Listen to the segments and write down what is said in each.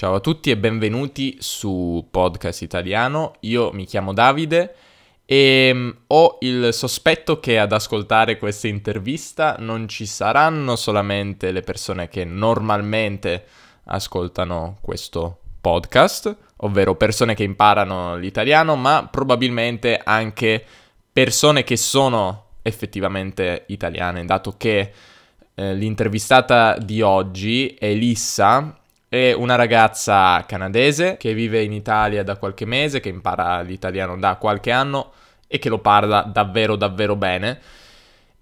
Ciao a tutti e benvenuti su Podcast Italiano. Io mi chiamo Davide e mm, ho il sospetto che ad ascoltare questa intervista non ci saranno solamente le persone che normalmente ascoltano questo podcast, ovvero persone che imparano l'italiano, ma probabilmente anche persone che sono effettivamente italiane, dato che eh, l'intervistata di oggi, Elissa, è una ragazza canadese che vive in Italia da qualche mese, che impara l'italiano da qualche anno e che lo parla davvero davvero bene.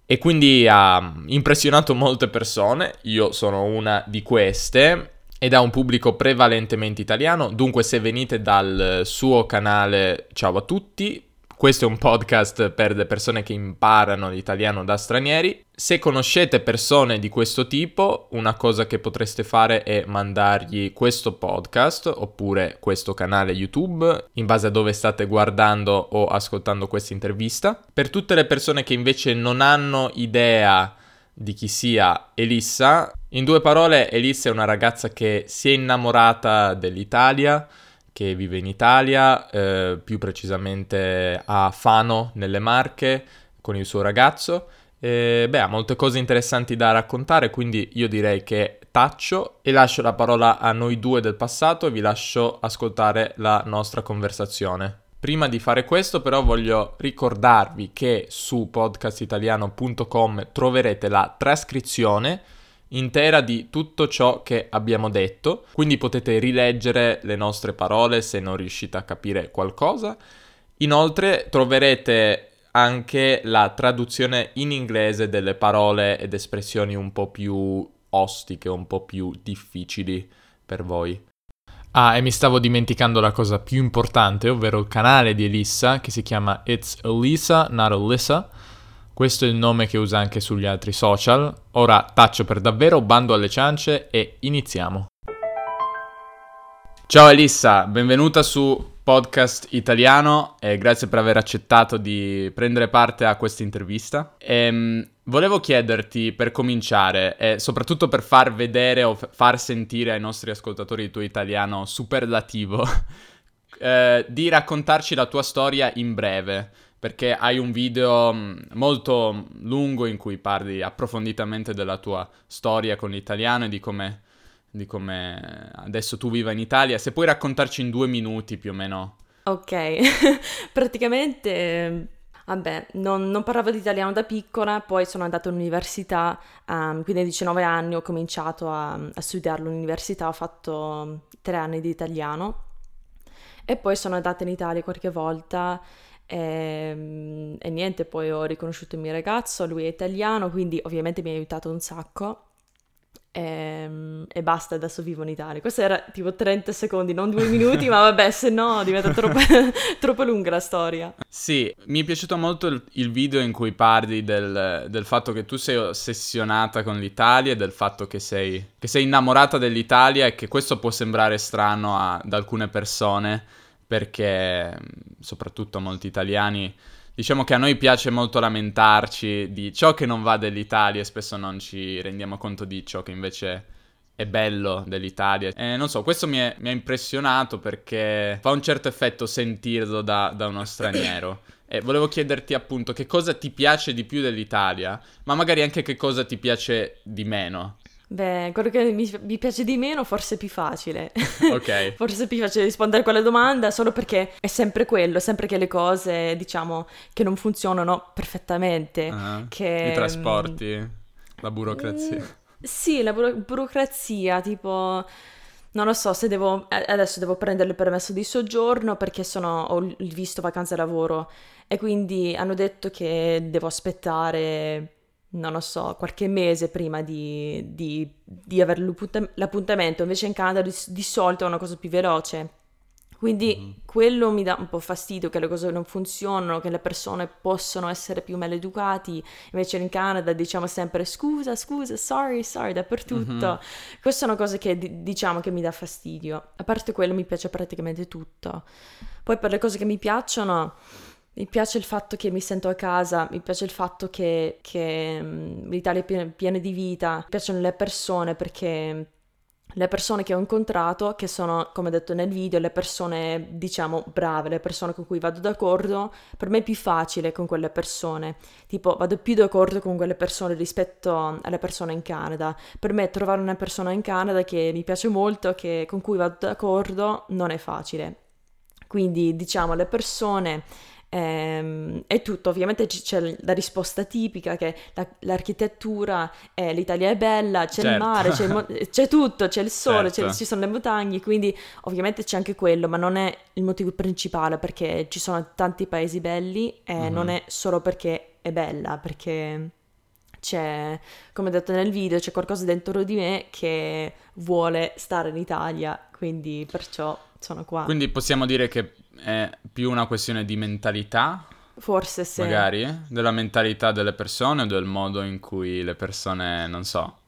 E quindi ha impressionato molte persone, io sono una di queste, ed ha un pubblico prevalentemente italiano, dunque se venite dal suo canale, ciao a tutti, questo è un podcast per le persone che imparano l'italiano da stranieri. Se conoscete persone di questo tipo, una cosa che potreste fare è mandargli questo podcast oppure questo canale YouTube in base a dove state guardando o ascoltando questa intervista. Per tutte le persone che invece non hanno idea di chi sia Elissa, in due parole, Elissa è una ragazza che si è innamorata dell'Italia che vive in Italia, eh, più precisamente a Fano, nelle Marche, con il suo ragazzo. E, beh, ha molte cose interessanti da raccontare, quindi io direi che taccio e lascio la parola a noi due del passato e vi lascio ascoltare la nostra conversazione. Prima di fare questo però voglio ricordarvi che su podcastitaliano.com troverete la trascrizione intera di tutto ciò che abbiamo detto, quindi potete rileggere le nostre parole se non riuscite a capire qualcosa. Inoltre troverete anche la traduzione in inglese delle parole ed espressioni un po' più ostiche, un po' più difficili per voi. Ah, e mi stavo dimenticando la cosa più importante, ovvero il canale di Elissa che si chiama It's Elisa, not Alyssa questo è il nome che usa anche sugli altri social. Ora taccio per davvero, bando alle ciance e iniziamo. Ciao Elissa, benvenuta su Podcast Italiano e grazie per aver accettato di prendere parte a questa intervista. Ehm, volevo chiederti per cominciare e soprattutto per far vedere o far sentire ai nostri ascoltatori il tuo italiano superlativo, eh, di raccontarci la tua storia in breve perché hai un video mm, molto lungo in cui parli approfonditamente della tua storia con l'italiano e di come, di come adesso tu viva in Italia. Se puoi raccontarci in due minuti più o meno. Ok, praticamente... Vabbè, non, non, parlavo di italiano da piccola, poi sono andata all'università, um, quindi a 19 anni ho cominciato a, a studiare all'università, ho fatto tre anni di italiano e poi sono andata in Italia qualche volta e, ehm, e, niente, poi ho riconosciuto il mio ragazzo, lui è italiano, quindi ovviamente mi ha aiutato un sacco. E, ehm, e basta, adesso vivo in Italia. Questo era tipo 30 secondi, non due minuti, ma vabbè, se no diventa troppo, troppo, lunga la storia. Sì, mi è piaciuto molto il, il video in cui parli del, del, fatto che tu sei ossessionata con l'Italia e del fatto che sei, che sei innamorata dell'Italia e che questo può sembrare strano a, ad alcune persone perché soprattutto molti italiani diciamo che a noi piace molto lamentarci di ciò che non va dell'Italia e spesso non ci rendiamo conto di ciò che invece è bello dell'Italia. E non so, questo mi ha impressionato perché fa un certo effetto sentirlo da, da uno straniero. E volevo chiederti appunto che cosa ti piace di più dell'Italia, ma magari anche che cosa ti piace di meno. Beh, quello che mi, mi, piace di meno forse è più facile. Ok. forse è più facile rispondere a quella domanda solo perché è sempre quello, sempre che le cose, diciamo, che non funzionano perfettamente. Uh-huh. Che, I trasporti, la burocrazia. Mm, sì, la buro- burocrazia, tipo... Non lo so se devo... Adesso devo prendere il permesso di soggiorno perché sono, ho il visto vacanza lavoro e quindi hanno detto che devo aspettare non lo so, qualche mese prima di, di, di avere l'appuntamento, invece in Canada di, di, solito è una cosa più veloce. Quindi mm-hmm. quello mi dà un po' fastidio che le cose non funzionano, che le persone possono essere più maleducati, invece in Canada diciamo sempre scusa, scusa, sorry, sorry dappertutto. Mm-hmm. Queste sono cose che diciamo che mi dà fastidio. A parte quello mi piace praticamente tutto. Poi per le cose che mi piacciono mi piace il fatto che mi sento a casa, mi piace il fatto che, che um, l'Italia è piena, piena, di vita, mi piacciono le persone perché le persone che ho incontrato, che sono, come detto nel video, le persone, diciamo, brave, le persone con cui vado d'accordo, per me è più facile con quelle persone. Tipo, vado più d'accordo con quelle persone rispetto alle persone in Canada. Per me trovare una persona in Canada che mi piace molto, che, con cui vado d'accordo, non è facile. Quindi, diciamo, le persone Ehm, è tutto, ovviamente c'è la risposta tipica che la, l'architettura, è, l'Italia è bella, c'è certo. il mare, c'è, il mo- c'è, tutto, c'è il sole, certo. c'è, ci sono le montagne, quindi ovviamente c'è anche quello, ma non è il motivo principale perché ci sono tanti paesi belli e mm-hmm. non è solo perché è bella, perché c'è, come detto nel video, c'è qualcosa dentro di me che vuole stare in Italia, quindi perciò sono qua. Quindi possiamo dire che è più una questione di mentalità. Forse sì. Magari, della mentalità delle persone o del modo in cui le persone, non so,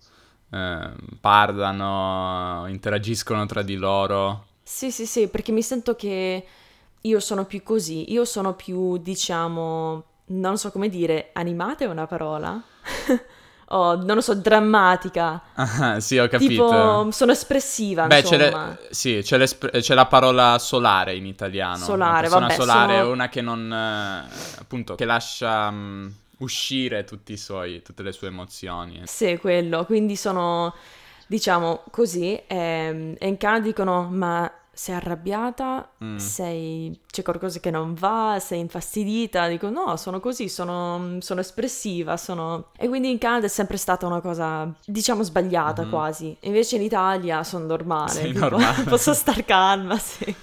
eh, parlano, interagiscono tra di loro. Sì, sì, sì, perché mi sento che io sono più così, io sono più, diciamo, non so come dire, animata è una parola? oh, non lo so, drammatica. Ah, sì, ho capito. Tipo, sono espressiva, Beh, insomma. C'è, sì, c'è, c'è, la parola solare in italiano. Solare, una vabbè. solare sono... è una che non, eh, appunto, che lascia um, uscire suoi, tutte le sue emozioni. Sì, quello. Quindi sono, diciamo, così. E, ehm, e in Canada dicono, ma sei arrabbiata, mm. sei... c'è qualcosa che non va, sei infastidita, dico no, sono così, sono, sono espressiva, sono... E quindi in Canada è sempre stata una cosa, diciamo, sbagliata mm. quasi. Invece in Italia sono normale, normale. posso star calma, sì.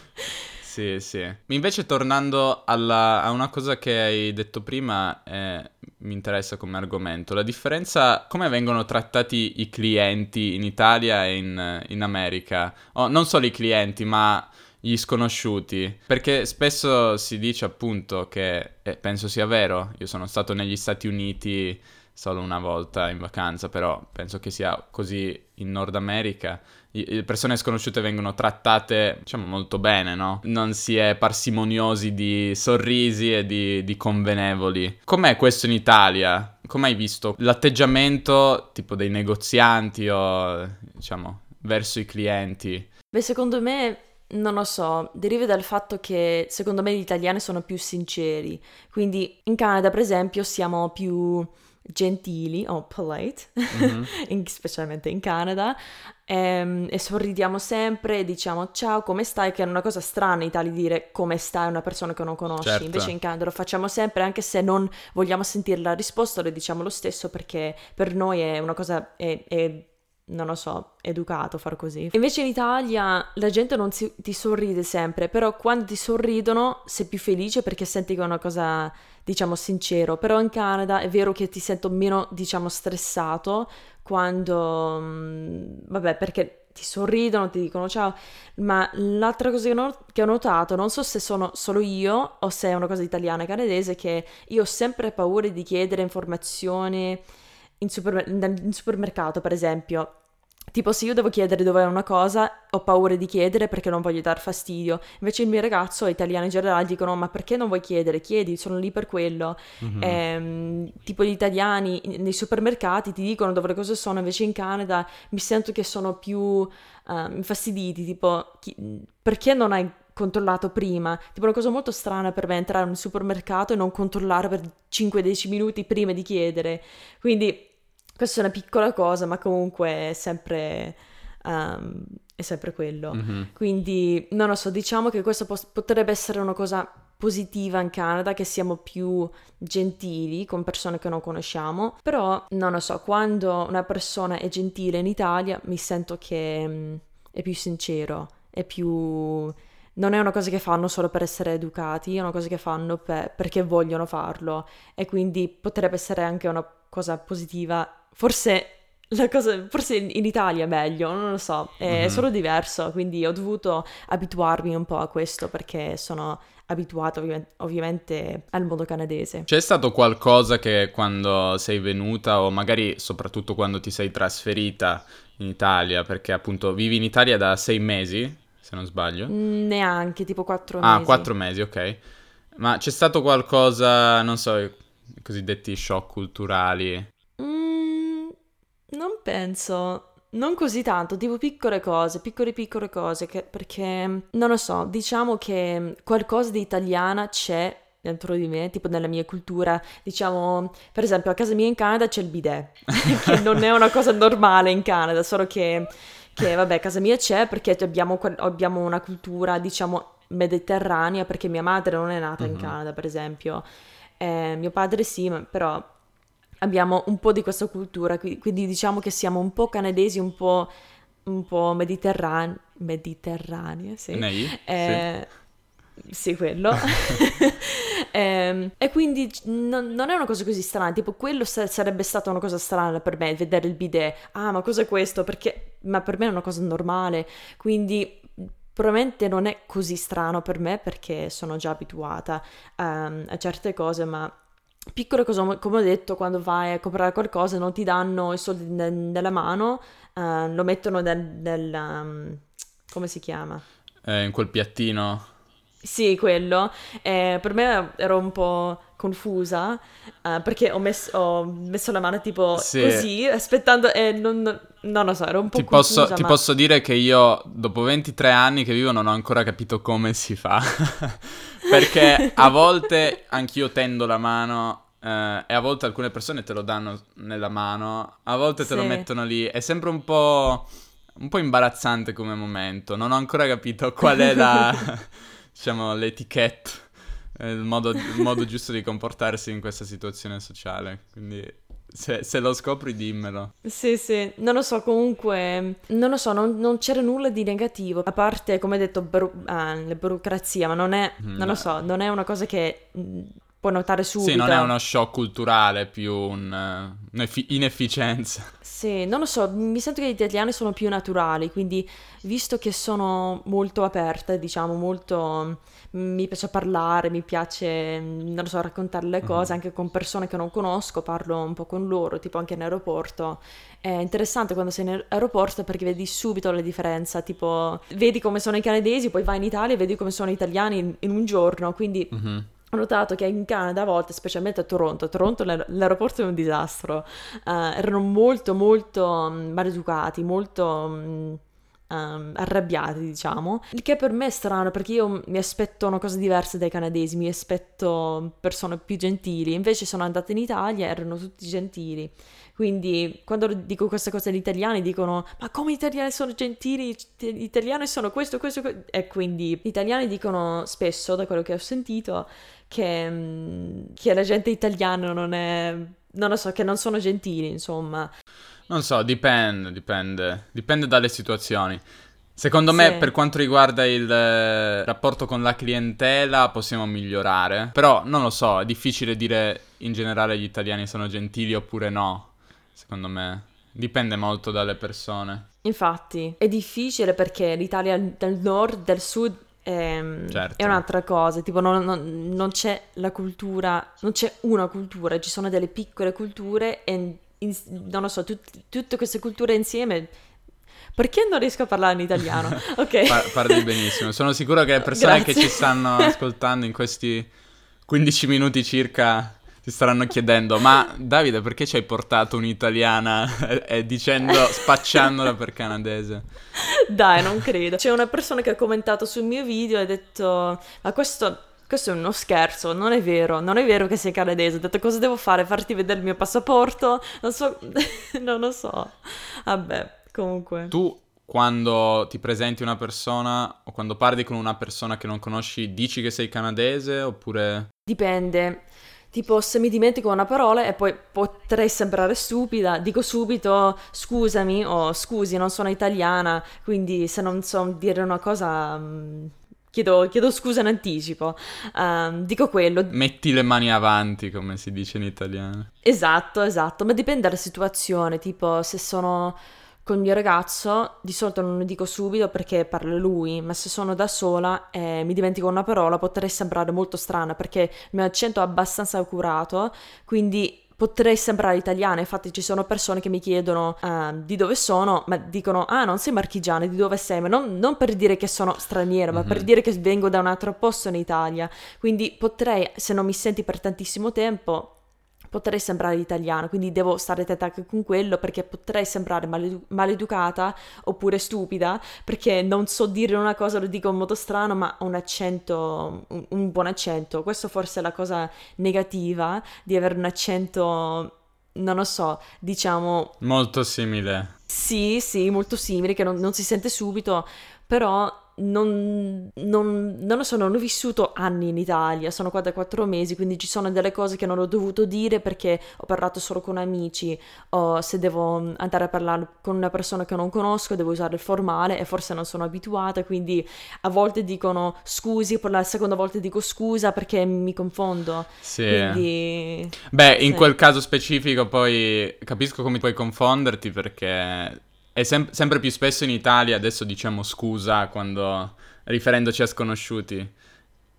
Sì, sì. Invece tornando alla, a una cosa che hai detto prima, eh, mi interessa come argomento, la differenza, come vengono trattati i clienti in Italia e in, in America? Oh, non solo i clienti, ma gli sconosciuti, perché spesso si dice appunto che, e penso sia vero, io sono stato negli Stati Uniti solo una volta in vacanza, però penso che sia così in Nord America. Le persone sconosciute vengono trattate, diciamo, molto bene, no? Non si è parsimoniosi di sorrisi e di, di convenevoli. Com'è questo in Italia? Come hai visto l'atteggiamento tipo dei negozianti o, diciamo, verso i clienti? Beh, secondo me non lo so, deriva dal fatto che secondo me gli italiani sono più sinceri. Quindi in Canada, per esempio, siamo più gentili o polite, mm-hmm. in, specialmente in Canada, ehm, e sorridiamo sempre e diciamo ciao, come stai? Che è una cosa strana in Italia dire come stai a una persona che non conosci, certo. invece in Canada lo facciamo sempre, anche se non vogliamo sentire la risposta, lo diciamo lo stesso perché per noi è una cosa... È, è, non lo so, educato far così. Invece in Italia la gente non si, ti sorride sempre, però quando ti sorridono sei più felice perché senti che è una cosa diciamo, sincero, però in Canada è vero che ti sento meno, diciamo, stressato quando, mm, vabbè, perché ti sorridono, ti dicono ciao, ma l'altra cosa che ho notato, non so se sono solo io o se è una cosa italiana e canadese, che io ho sempre paura di chiedere informazioni in, supermer- in supermercato, per esempio, Tipo, se io devo chiedere dove è una cosa, ho paura di chiedere perché non voglio dar fastidio. Invece il mio ragazzo, italiano in generale, dicono: Ma perché non vuoi chiedere? Chiedi, sono lì per quello. Mm-hmm. Ehm, tipo, gli italiani nei supermercati ti dicono dove le cose sono, invece in Canada mi sento che sono più uh, infastiditi. Tipo, chi, perché non hai controllato prima? Tipo, una cosa molto strana per me entrare in un supermercato e non controllare per 5-10 minuti prima di chiedere. Quindi questa è una piccola cosa, ma comunque è sempre, um, è sempre quello. Mm-hmm. Quindi, non lo so, diciamo che questo pos- potrebbe essere una cosa positiva in Canada, che siamo più gentili con persone che non conosciamo, però non lo so, quando una persona è gentile in Italia mi sento che um, è più sincero, è più... Non è una cosa che fanno solo per essere educati, è una cosa che fanno per, perché vogliono farlo e quindi potrebbe essere anche una cosa positiva Forse la cosa, forse in Italia è meglio, non lo so, è mm-hmm. solo diverso, quindi ho dovuto abituarmi un po' a questo perché sono abituato ovvi- ovviamente al mondo canadese. C'è stato qualcosa che quando sei venuta o magari soprattutto quando ti sei trasferita in Italia, perché appunto vivi in Italia da sei mesi, se non sbaglio? Neanche, tipo quattro ah, mesi. Ah, quattro mesi, ok. Ma c'è stato qualcosa, non so, i cosiddetti shock culturali Non penso. non così tanto, tipo piccole cose, piccole piccole cose, che, perché non lo so, diciamo che qualcosa di italiana c'è dentro di me, tipo nella mia cultura, diciamo, per esempio a casa mia in Canada c'è il bidet, che non è una cosa normale in Canada, solo che, che vabbè, a casa mia c'è perché abbiamo, abbiamo una cultura, diciamo, mediterranea, perché mia madre non è nata mm-hmm. in mhm. Canada, per esempio, eh, mio padre sì, ma però abbiamo un po' di questa cultura, quindi diciamo che siamo un po' canadesi, un po', un po mediterranei, mediterranee, sì. Nei? Eh, sì. Sì, quello. eh, e quindi non, non, è una cosa così strana. Tipo, quello sarebbe stata una cosa strana per me, vedere il bidet. Ah, ma cos'è questo? Perché... Ma per me è una cosa normale. Quindi probabilmente non è così strano per me perché sono già abituata um, a certe cose, ma piccole cose, come ho detto, quando vai a comprare qualcosa non ti danno i soldi ne- nella mano, uh, lo mettono nel, nel um, come si chiama? Eh, in quel piattino. Sì, quello. Eh, per me ero un po' confusa uh, perché ho messo, ho messo, la mano tipo sì. così, aspettando e non, non, lo so, ero un po' ti confusa. Posso, ma... Ti posso dire che io, dopo 23 anni che vivo, non ho ancora capito come si fa. perché a volte anch'io tendo la mano Uh, e a volte alcune persone te lo danno nella mano, a volte te sì. lo mettono lì. È sempre un po', un po' imbarazzante come momento. Non ho ancora capito qual è la, diciamo, l'etichetta, il modo, il modo giusto di comportarsi in questa situazione sociale. Quindi se, se, lo scopri dimmelo. Sì, sì, non lo so, comunque, non lo so, non, non c'era nulla di negativo, a parte, come detto, buru- ah, la burocrazia, ma non è, mm, non lo so, non è una cosa che può notare subito. Sì, non è uno shock culturale, più un, un'inefficienza. Sì, non lo so, mi sento che gli italiani sono più naturali, quindi visto che sono molto aperte, diciamo, molto... mi piace parlare, mi piace, non lo so, raccontare le cose, mm-hmm. anche con persone che non conosco, parlo un po' con loro, tipo anche in aeroporto. È interessante quando sei in aeroporto perché vedi subito la differenza, tipo, vedi come sono i canadesi, poi vai in Italia e vedi come sono gli italiani in, in un giorno, quindi... Mm-hmm ho notato che in Canada a volte, specialmente a Toronto, a Toronto l'aeroporto è un disastro, uh, erano molto molto um, maleducati, molto um, um, arrabbiati diciamo, il che per me è strano perché io mi aspetto una cosa diversa dai canadesi, mi aspetto persone più gentili, invece sono andata in Italia e erano tutti gentili. Quindi quando dico queste cose agli italiani dicono ma come gli italiani sono gentili, gli italiani sono questo, questo, questo. E quindi gli italiani dicono spesso, da quello che ho sentito, che, mm, che la gente italiana non è, non lo so, che non sono gentili, insomma. Non so, dipende, dipende, dipende dalle situazioni. Secondo sì. me, per quanto riguarda il eh, rapporto con la clientela, possiamo migliorare. Però non lo so, è difficile dire in generale gli italiani sono gentili oppure no. Secondo me dipende molto dalle persone. Infatti, è difficile perché l'Italia del nord, del sud Ehm, certo. È un'altra cosa, tipo non, non, non, c'è la cultura, non c'è una cultura, ci sono delle piccole culture e in, non lo so, tut, tutte queste culture insieme perché non riesco a parlare in italiano? Ok. Par- parli benissimo. Sono sicuro che le persone Grazie. che ci stanno ascoltando in questi 15 minuti circa si staranno chiedendo, ma Davide, perché ci hai portato un'italiana e, dicendo, spacciandola per canadese? Dai, non credo. C'è una persona che ha commentato sul mio video e ha detto, ma questo questo è uno scherzo, non è vero, non è vero che sei canadese. Ho detto cosa devo fare? Farti vedere il mio passaporto? Non so, non lo so. Vabbè, comunque. Tu quando ti presenti una persona o quando parli con una persona che non conosci, dici che sei canadese oppure... Dipende. Tipo, se mi dimentico una parola e poi potrei sembrare stupida, dico subito scusami o scusi, non sono italiana, quindi se non so dire una cosa mm, chiedo, chiedo scusa in anticipo. Uh, dico quello. Metti le mani avanti, come si dice in italiano. Esatto, esatto, ma dipende dalla situazione, tipo se sono con il mio ragazzo di solito non lo dico subito perché parla lui, ma se sono da sola e mi dimentico una parola potrei sembrare molto strana perché il mio accento è abbastanza accurato, quindi potrei sembrare italiana. Infatti ci sono persone che mi chiedono uh, di dove sono, ma dicono ah non sei marchigiana, di dove sei? Ma non, non per dire che sono straniera, mm-hmm. ma per mhm. dire che vengo da un altro posto in Italia. Quindi potrei, se non mi senti per tantissimo tempo, potrei sembrare italiano, quindi devo stare attenta anche con quello perché potrei sembrare maledu- maleducata oppure stupida perché non so dire una cosa, lo dico in modo strano, ma ho un accento, un, un buon accento. Questo forse è la cosa negativa di avere un accento non lo so, diciamo... Molto simile. Sì, sì, molto simile, che non, non si sente subito, però non, non, non lo so, non ho vissuto anni in Italia, sono qua da quattro mesi, quindi ci sono delle cose che non ho dovuto dire perché ho parlato solo con amici o se devo andare a parlare con una persona che non conosco devo usare il formale e forse non sono abituata, quindi a volte dicono scusi, poi la seconda volta dico scusa perché mi confondo. Sì. Quindi... Beh, in sì. quel caso specifico poi capisco come puoi confonderti perché è sem- sempre più spesso in Italia adesso diciamo scusa quando riferendoci a sconosciuti.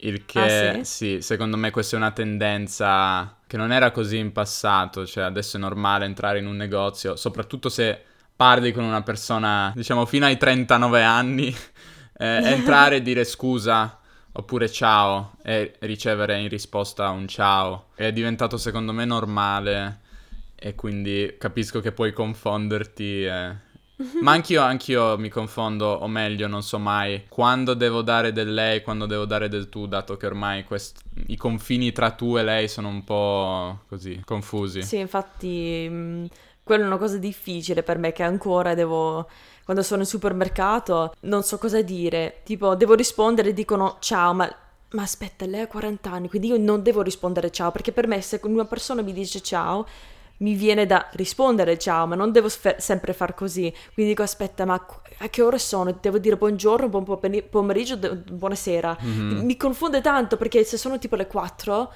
Il che, Ah, sì? sì, secondo me questa è una tendenza che non era così in passato, cioè adesso è normale entrare in un negozio, soprattutto se parli con una persona, diciamo, fino ai 39 anni, eh, entrare e dire scusa oppure ciao e ricevere in risposta un ciao. È diventato secondo me normale e quindi capisco che puoi confonderti. eh. Ma anch'io, anch'io mi confondo, o meglio, non so mai quando devo dare del lei, quando devo dare del tu, dato che ormai quest- i confini tra tu e lei sono un po' così, confusi. Sì, infatti, mh, quella è una cosa difficile per me che ancora devo, quando sono in supermercato, non so cosa dire. Tipo, devo rispondere e dicono ciao, ma, ma aspetta, lei ha 40 anni, quindi io non devo rispondere ciao, perché per me se una persona mi dice ciao, mi viene da rispondere ciao, ma non devo sfe- sempre far così. Quindi dico, aspetta, ma a che ore sono? Devo dire buongiorno, buon pomeri- pomeriggio, buonasera. Mhm. Mi confonde tanto perché se sono tipo le 4,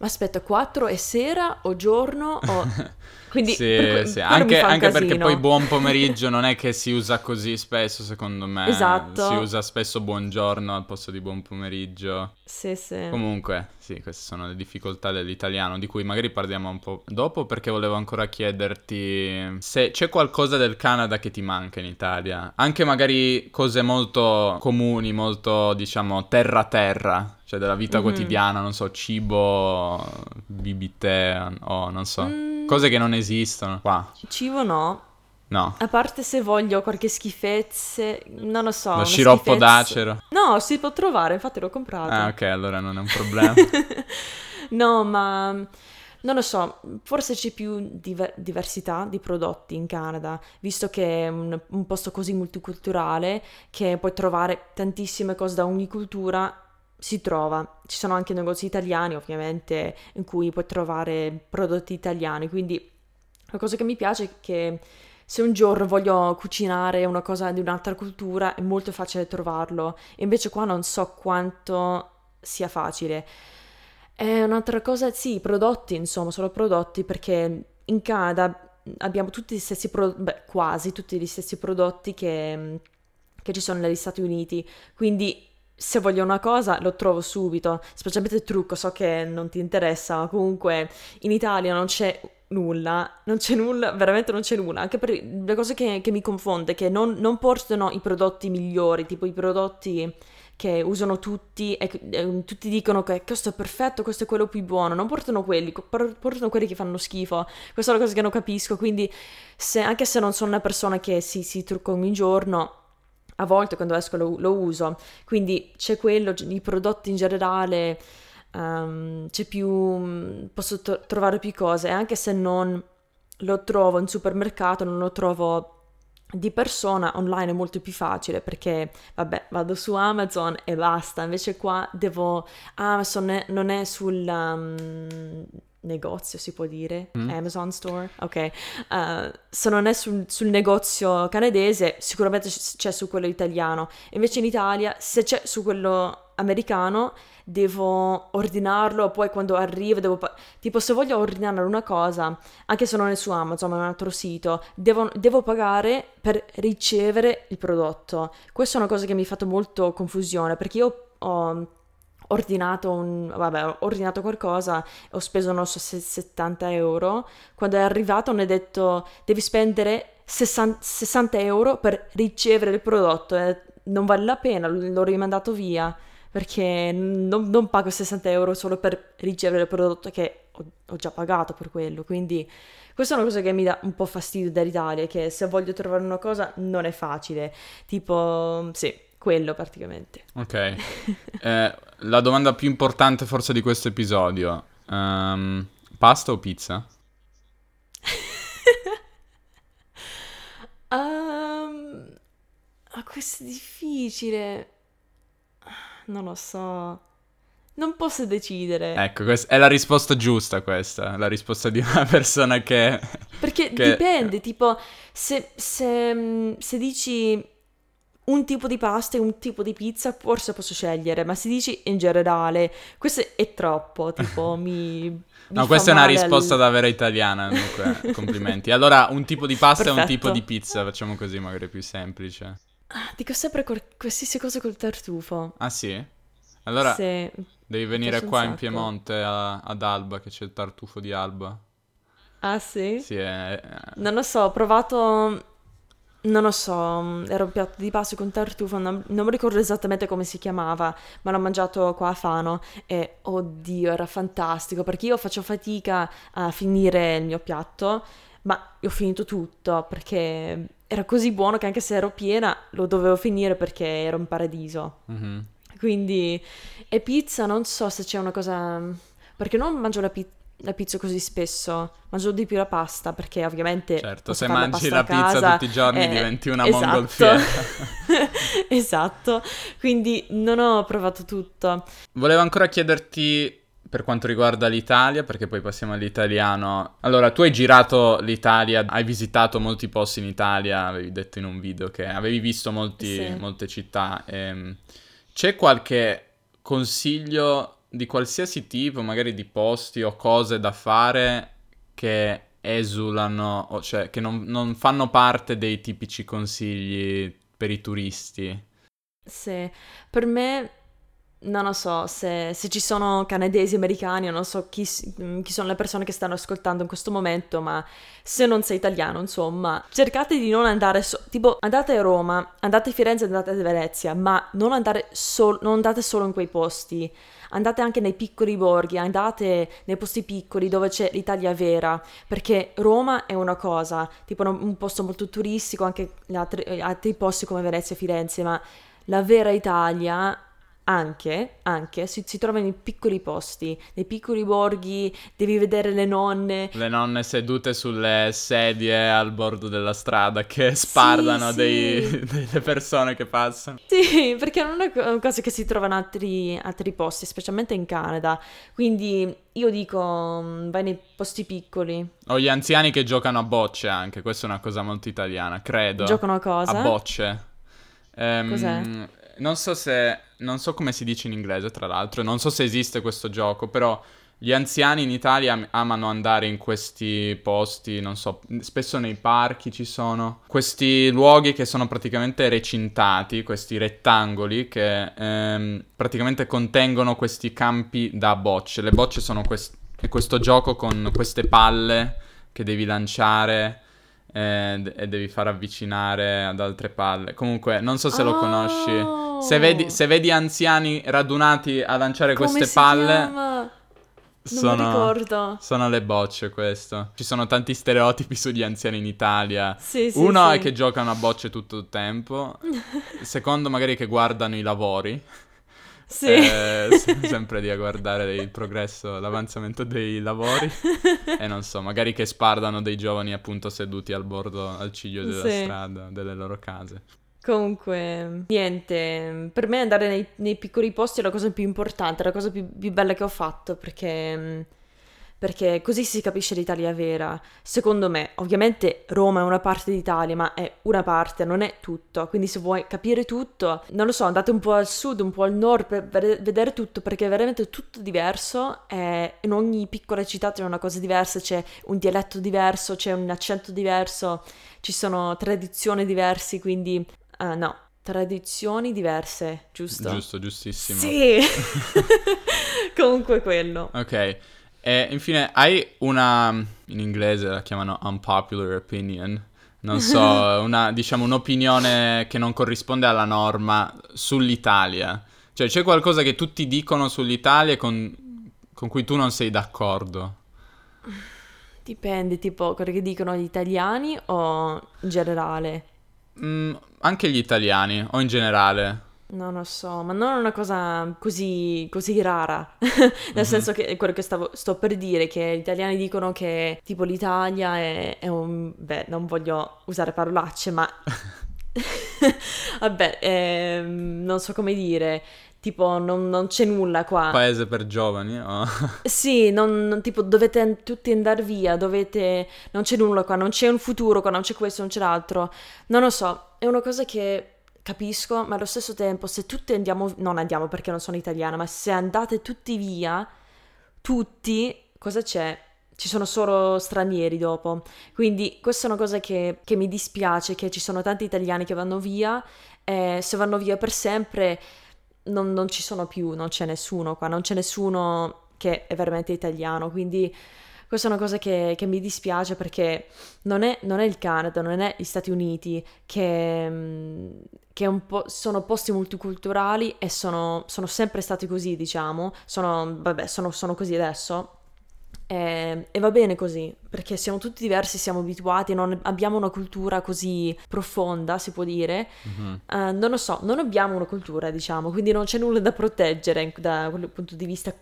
ma aspetta, 4 è sera o giorno o... Quindi Sì, per sì, anche, anche perché poi buon pomeriggio non è che si usa così spesso, secondo me. Esatto. Si usa spesso buongiorno al posto di buon pomeriggio. Sì, sì. Comunque, sì, queste sono le difficoltà dell'italiano, di cui magari parliamo un po' dopo, perché volevo ancora chiederti se c'è qualcosa del Canada che ti manca in Italia. Anche magari cose molto comuni, molto, diciamo, terra-terra, cioè della vita Mhm. quotidiana, non so, cibo, bibite, o non so, Mm. cose che non esistono qua. Cibo no, No, a parte se voglio qualche schifezze, non lo so. lo sciroppo schifezza- d'acero. No, si può trovare, infatti l'ho comprato. Ah, ok, allora non è un problema. No, ma non lo so, forse c'è più diver- diversità di prodotti in Canada, visto che è un, un posto così multiculturale che puoi trovare tantissime cose da ogni cultura, si trova. Ci sono anche negozi italiani, ovviamente, in cui puoi trovare prodotti italiani, quindi la cosa che mi piace è che se un giorno voglio cucinare una cosa di un'altra cultura è molto facile trovarlo, invece qua non so quanto sia facile. È un'altra cosa, sì, i prodotti, insomma, solo prodotti, perché in Canada abbiamo tutti gli stessi prodotti, beh, quasi tutti gli stessi prodotti che, che ci sono negli Stati Uniti, quindi se voglio una cosa lo trovo subito, specialmente il trucco, so che non ti interessa, ma comunque in Italia non c'è nulla, non c'è nulla, veramente non c'è nulla, anche per le cose che, che mi confonde, che non, non portano i prodotti migliori, tipo i prodotti che usano tutti e, e tutti dicono che questo è perfetto, questo è quello più buono, non portano quelli, portano quelli che fanno schifo. Questa è la cosa che non capisco, quindi se- anche se non sono una persona che si, si trucca ogni giorno, a volte quando esco lo, lo uso, quindi c'è quello, i prodotti in generale, ehm, c'è più, posso to- trovare più cose, anche se non lo trovo in supermercato, non lo trovo di persona online è molto più facile perché, vabbè, vado su Amazon e basta. Invece qua devo... Amazon è- non è sul um, negozio, si può dire? Mm. Amazon Store? Ok. Uh, se non è sul, sul negozio canadese, sicuramente c'è su quello italiano. Invece in Italia, se c'è su quello americano, devo ordinarlo, poi quando arriva devo... pa- tipo se voglio ordinare una cosa, anche se non è su Amazon ma è un altro sito, devo, devo pagare per ricevere il prodotto. Questa è una cosa che mi ha fatto molto confusione perché io ho ordinato un... vabbè, ho ordinato qualcosa, ho speso non so se 70 euro, quando è arrivato mi ha detto devi spendere 60, 60 euro per ricevere il prodotto e non vale la pena, l'ho rimandato via perché non, non, pago 60 euro solo per ricevere il prodotto che ho, ho, già pagato per quello. Quindi questa è una cosa che mi dà un po' fastidio dall'Italia, che se voglio trovare una cosa non è facile. Tipo, sì, quello praticamente. Ok. eh, la domanda più importante forse di questo episodio. Um, pasta o pizza? um, oh, questo è difficile non lo so. Non posso decidere. Ecco, questa è la risposta giusta questa, la risposta di una persona che... Perché che... dipende, tipo, se, se, mm, se, dici un tipo di pasta e un tipo di pizza, forse posso scegliere, ma se dici in generale, questo è troppo, tipo, mi... No, questa è una risposta al... da vera italiana, dunque, complimenti. Allora, un tipo di pasta Perfetto. e un tipo di pizza, facciamo così, magari più semplice. Ah, dico sempre col- qualsiasi cosa col tartufo. Ah sì? Allora sì, devi venire qua in Piemonte a- ad Alba che c'è il tartufo di Alba. Ah sì? Sì, è... Non lo so, ho provato... Non lo so, era un piatto di pasta con tartufo, non, non mi ricordo esattamente come si chiamava, ma l'ho mangiato qua a Fano e oddio, era fantastico perché io faccio fatica a finire il mio piatto, ma ho finito tutto perché era così buono che anche se ero piena lo dovevo finire perché ero in paradiso. Mm-hmm. Quindi, e pizza, non so se c'è una cosa... Perché non mangio la, pi- la pizza così spesso, mangio di più la pasta perché ovviamente... Certo, se mangi la, la pizza tutti i giorni eh, diventi una esatto. mongolfiera. esatto, quindi non ho provato tutto. Volevo ancora chiederti per quanto riguarda l'Italia, perché poi passiamo all'italiano. Allora, tu hai girato l'Italia, hai visitato molti posti in Italia, avevi detto in un video che avevi visto molti, sì. molte città. Ehm, c'è qualche consiglio di qualsiasi tipo, magari di posti o cose da fare che esulano, cioè che non, non fanno parte dei tipici consigli per i turisti? Sì, per me non lo so se, se, ci sono canadesi, americani, non so chi, mm, chi, sono le persone che stanno ascoltando in questo momento, ma se non sei italiano, insomma, cercate di non andare, so- tipo andate a Roma, andate a Firenze, andate a Venezia, ma non, andare sol- non andate solo in quei posti, andate anche nei piccoli borghi, andate nei posti piccoli dove c'è l'Italia vera, perché Roma è una cosa, tipo un posto molto turistico, anche altri, altri posti come Venezia e Firenze, ma la vera Italia anche, anche si, si trova in piccoli posti, nei piccoli borghi, devi vedere le nonne. Le nonne sedute sulle sedie al bordo della strada che spardano sì, dei, sì. delle persone che passano. Sì, perché non è una cosa che si trova in altri, altri posti, specialmente in Canada. Quindi io dico, mm, vai nei posti piccoli. O gli anziani che giocano a bocce anche, questa è una cosa molto italiana, credo. Giocano a cosa? A bocce. Um, Cos'è? Non so se non so come si dice in inglese, tra l'altro, non so se esiste questo gioco, però gli anziani in Italia amano andare in questi posti, non so, spesso nei parchi ci sono questi luoghi che sono praticamente recintati, questi rettangoli che ehm, praticamente contengono questi campi da bocce. Le bocce sono quest- questo gioco con queste palle che devi lanciare e, e devi far avvicinare ad altre palle. Comunque, non so se lo conosci. Oh! Se vedi, se vedi, anziani radunati a lanciare Come queste palle. Chiama? Sono, sono, le bocce questo. Ci sono tanti stereotipi sugli anziani in Italia. Sì, sì, Uno sì. è che giocano a bocce tutto il tempo. Secondo magari che guardano i lavori. Sì. Eh, sempre lì a guardare il progresso, l'avanzamento dei lavori. e non so, magari che spardano dei giovani appunto seduti al bordo, al ciglio della sì. strada, delle loro case. Comunque, niente, per me andare nei, nei, piccoli posti è la cosa più importante, la cosa più, più bella che ho fatto perché perché così si capisce l'Italia vera. Secondo me, ovviamente Roma è una parte d'Italia, ma è una parte, non è tutto. Quindi se vuoi capire tutto, non lo so, andate un po' al sud, un po' al nord per vedere tutto, perché è veramente tutto diverso e in ogni piccola città c'è una cosa diversa, c'è un dialetto diverso, c'è un accento diverso, ci sono tradizioni diverse, quindi uh, no, tradizioni diverse, giusto? Giusto, giustissimo. Sì. Comunque quello. Ok. E infine, hai una, in inglese la chiamano unpopular opinion, non so, una, diciamo un'opinione che non corrisponde alla norma sull'Italia. Cioè, c'è qualcosa che tutti dicono sull'Italia con, con cui tu non sei d'accordo? Dipende, tipo, quello che dicono gli italiani o in generale? Mm, anche gli italiani, o in generale. Non lo so, ma non è una cosa così, così rara. Nel Mhm. senso che è quello che stavo- sto per dire, che gli italiani dicono che tipo l'Italia è, è un... Beh, non voglio usare parolacce, ma... Vabbè, ehm, non so come dire. Tipo, non, non c'è nulla qua. Paese per giovani? o- Sì, non, non- tipo dovete tutti andare via, dovete... Non c'è nulla qua, non c'è un futuro qua, non c'è questo, non c'è l'altro. Non lo so, è una cosa che capisco, ma allo stesso tempo se tutti andiamo... Non andiamo perché non sono italiana, ma se andate tutti via, tutti, cosa c'è? Ci sono solo stranieri dopo. Quindi questa è una cosa che, che mi dispiace, che ci sono tanti italiani che vanno via e se vanno via per sempre non, non ci sono più, non c'è nessuno qua, non c'è nessuno che è veramente italiano, quindi questa è una cosa che, che mi dispiace perché non è, non è il Canada, non è gli Stati Uniti che, mm, che un po' sono posti multiculturali e sono, sono sempre stati così, diciamo, sono, vabbè, sono, sono così adesso. E, e va bene così, perché siamo tutti diversi, siamo abituati, non abbiamo una cultura così profonda, si può dire, Mhm. eh, non lo so, non abbiamo una cultura, diciamo, quindi non c'è nulla da proteggere da quel punto di vista.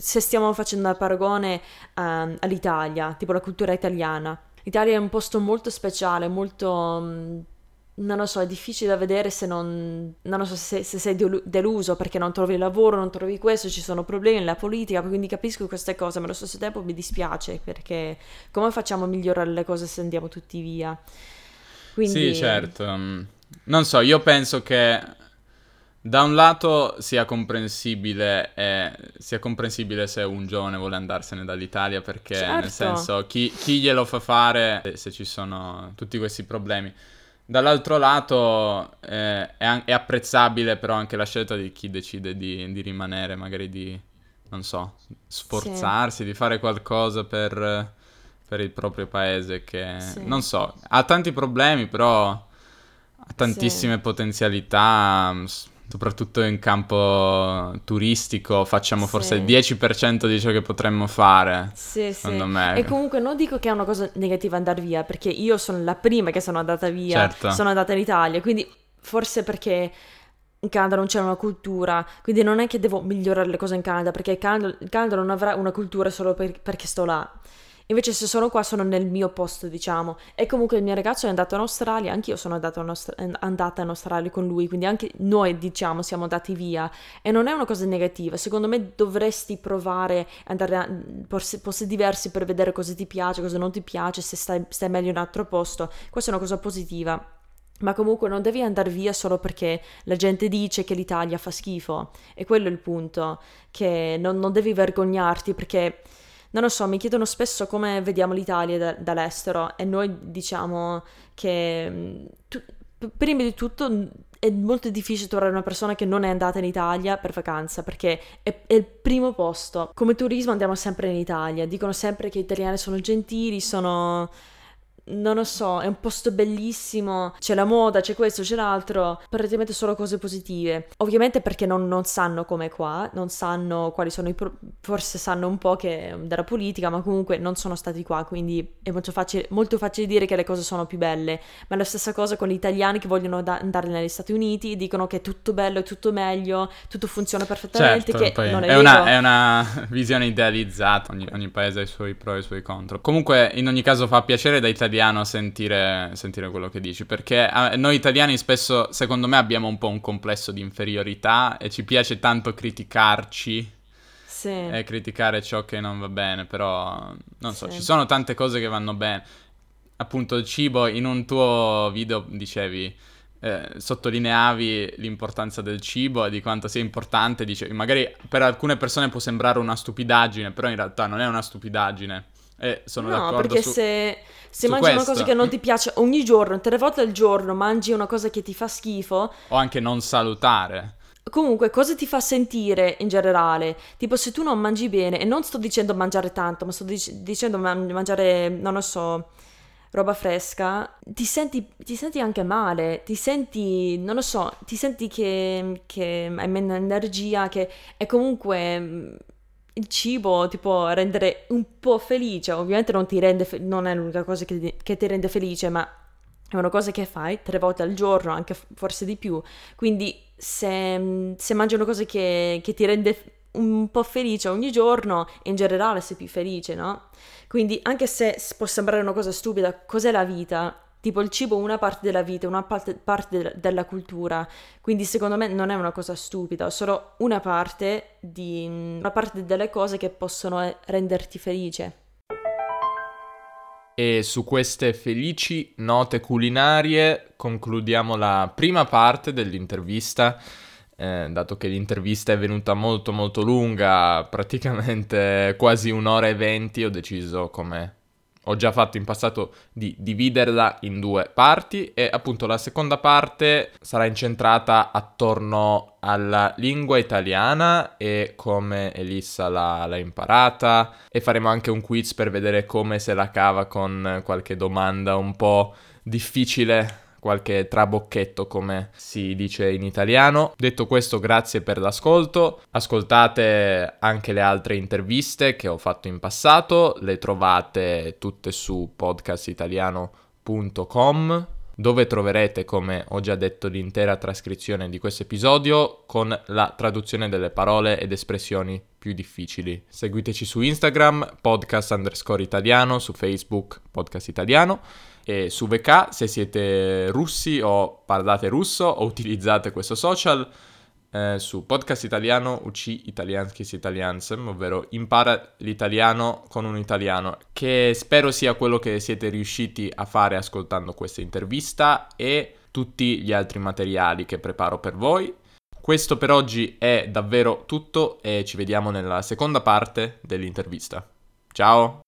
Se stiamo facendo un paragone ehm, all'Italia, tipo la cultura italiana. L'Italia è un posto molto speciale, molto... mm, Non lo so, è difficile da vedere se non... Non lo so, se, se sei delu- deluso perché non trovi lavoro, non trovi questo, ci sono problemi nella politica, quindi capisco queste cose, ma allo stesso tempo mi dispiace perché come facciamo a migliorare le cose se andiamo tutti via? Quindi... Sì, certo. Mm, Non so, io penso che da un lato sia comprensibile, eh, sia comprensibile se un giovane vuole andarsene dall'Italia perché nel Certo. senso chi, chi glielo fa fare se ci sono tutti questi problemi. Dall'altro lato eh, è, è apprezzabile però anche la scelta di chi decide di, di rimanere, magari di, non so, sforzarsi, di fare qualcosa per, per il proprio paese che, Sì. non so, ha tanti problemi però ha tantissime potenzialità, m, s- soprattutto in campo turistico, facciamo forse Sì. il 10% di ciò che potremmo fare, Sì, sì. secondo me. E comunque non dico che è una cosa negativa andare via, perché io sono la prima che sono andata via, Certo. sono andata in Italia, quindi forse perché in Canada non c'è una cultura, quindi non è che devo migliorare le cose in Canada, perché il Canada, il Canada non avrà una cultura solo per- perché sto là. Invece se sono qua sono nel mio posto, diciamo. E comunque il mio ragazzo è andato in Australia, anch'io sono in Austra- andata in Australia con lui, quindi anche noi, diciamo, siamo andati via. E non è una cosa negativa, secondo me dovresti provare andare a posti, posti diversi per vedere cosa ti piace, cosa non ti piace, se stai, stai meglio in un altro posto. Questa è una cosa positiva. Ma comunque non devi andare via solo perché la gente dice che l'Italia fa schifo. E quello è il punto, che non, non devi vergognarti perché, non lo so, mi chiedono spesso come vediamo l'Italia da- dall'estero e noi diciamo che mh, tu- prima di tutto mh, è molto difficile trovare una persona che non è andata in Italia per vacanza perché è, è il primo posto. Come turismo andiamo sempre in Italia, dicono sempre che gli italiani sono gentili, sono... Non lo so, è un posto bellissimo, c'è la moda, c'è questo, c'è l'altro, praticamente solo cose positive. Ovviamente perché non, non sanno com'è qua, non sanno quali sono i... pro- forse sanno un po' che della politica, ma comunque non sono stati qua, quindi è molto facile, molto facile dire che le cose sono più belle. Ma è la stessa cosa con gli italiani che vogliono da- andare negli Stati Uniti, dicono che è tutto bello, è tutto meglio, tutto funziona perfettamente, Certo, che non è, è, vero. una, è una visione idealizzata, ogni, ogni paese ha i suoi pro e i suoi contro. Comunque, in ogni caso fa piacere da italiano sentire, sentire quello che dici, perché eh, noi italiani spesso, secondo me, abbiamo un po' un complesso di inferiorità e ci piace tanto criticarci Sì. e criticare ciò che non va bene, però non so, Sì. ci sono tante cose che vanno bene. Appunto, il cibo, in un tuo video dicevi, eh, sottolineavi l'importanza del cibo e di quanto sia importante, dicevi, magari per alcune persone può sembrare una stupidaggine, però in realtà non è una stupidaggine. E sono no, d'accordo perché su... se, se su mangi una questo. cosa che non ti piace ogni giorno, tre volte al giorno mangi una cosa che ti fa schifo, O anche non salutare. comunque cosa ti fa sentire in generale? Tipo se tu non mangi bene, e non sto dicendo mangiare tanto, ma sto dic- dicendo man- mangiare, non lo so, roba fresca, ti senti, ti senti anche male, ti senti, non lo so, ti senti che, che hai meno energia, che è comunque il cibo ti può rendere un po' felice, ovviamente non fe- non è l'unica cosa che ti, che ti rende felice, ma è una cosa che fai tre volte al giorno, anche forse di più. Quindi se, se mangi una cosa che, che, ti rende un po' felice ogni giorno, in generale sei più felice, no? Quindi anche se può sembrare una cosa stupida, cos'è la vita? Tipo il cibo è una parte della vita, una parte, parte de- della cultura, quindi secondo me non è una cosa stupida, è solo una parte, di, una parte delle cose che possono renderti felice. E su queste felici note culinarie concludiamo la prima parte dell'intervista. Eh, dato che l'intervista è venuta molto molto lunga, praticamente quasi un'ora e venti, ho deciso come ho già fatto in passato di dividerla in due parti e appunto la seconda parte sarà incentrata attorno alla lingua italiana e come Elissa l'ha, l'ha imparata e faremo anche un quiz per vedere come se la cava con qualche domanda un po' difficile qualche trabocchetto come si dice in italiano. Detto questo, grazie per l'ascolto. Ascoltate anche le altre interviste che ho fatto in passato, le trovate tutte su podcastitaliano.com dove troverete, come ho già detto, l'intera trascrizione di questo episodio con la traduzione delle parole ed espressioni più difficili. Seguiteci su Instagram, podcast underscore italiano, su Facebook, podcast italiano e su VK se siete russi o parlate russo o utilizzate questo social eh, su podcast italiano UC Italianskis Italiansem, ovvero impara l'italiano con un italiano, che spero sia quello che siete riusciti a fare ascoltando questa intervista e tutti gli altri materiali che preparo per voi. Questo per oggi è davvero tutto e ci vediamo nella seconda parte dell'intervista. Ciao!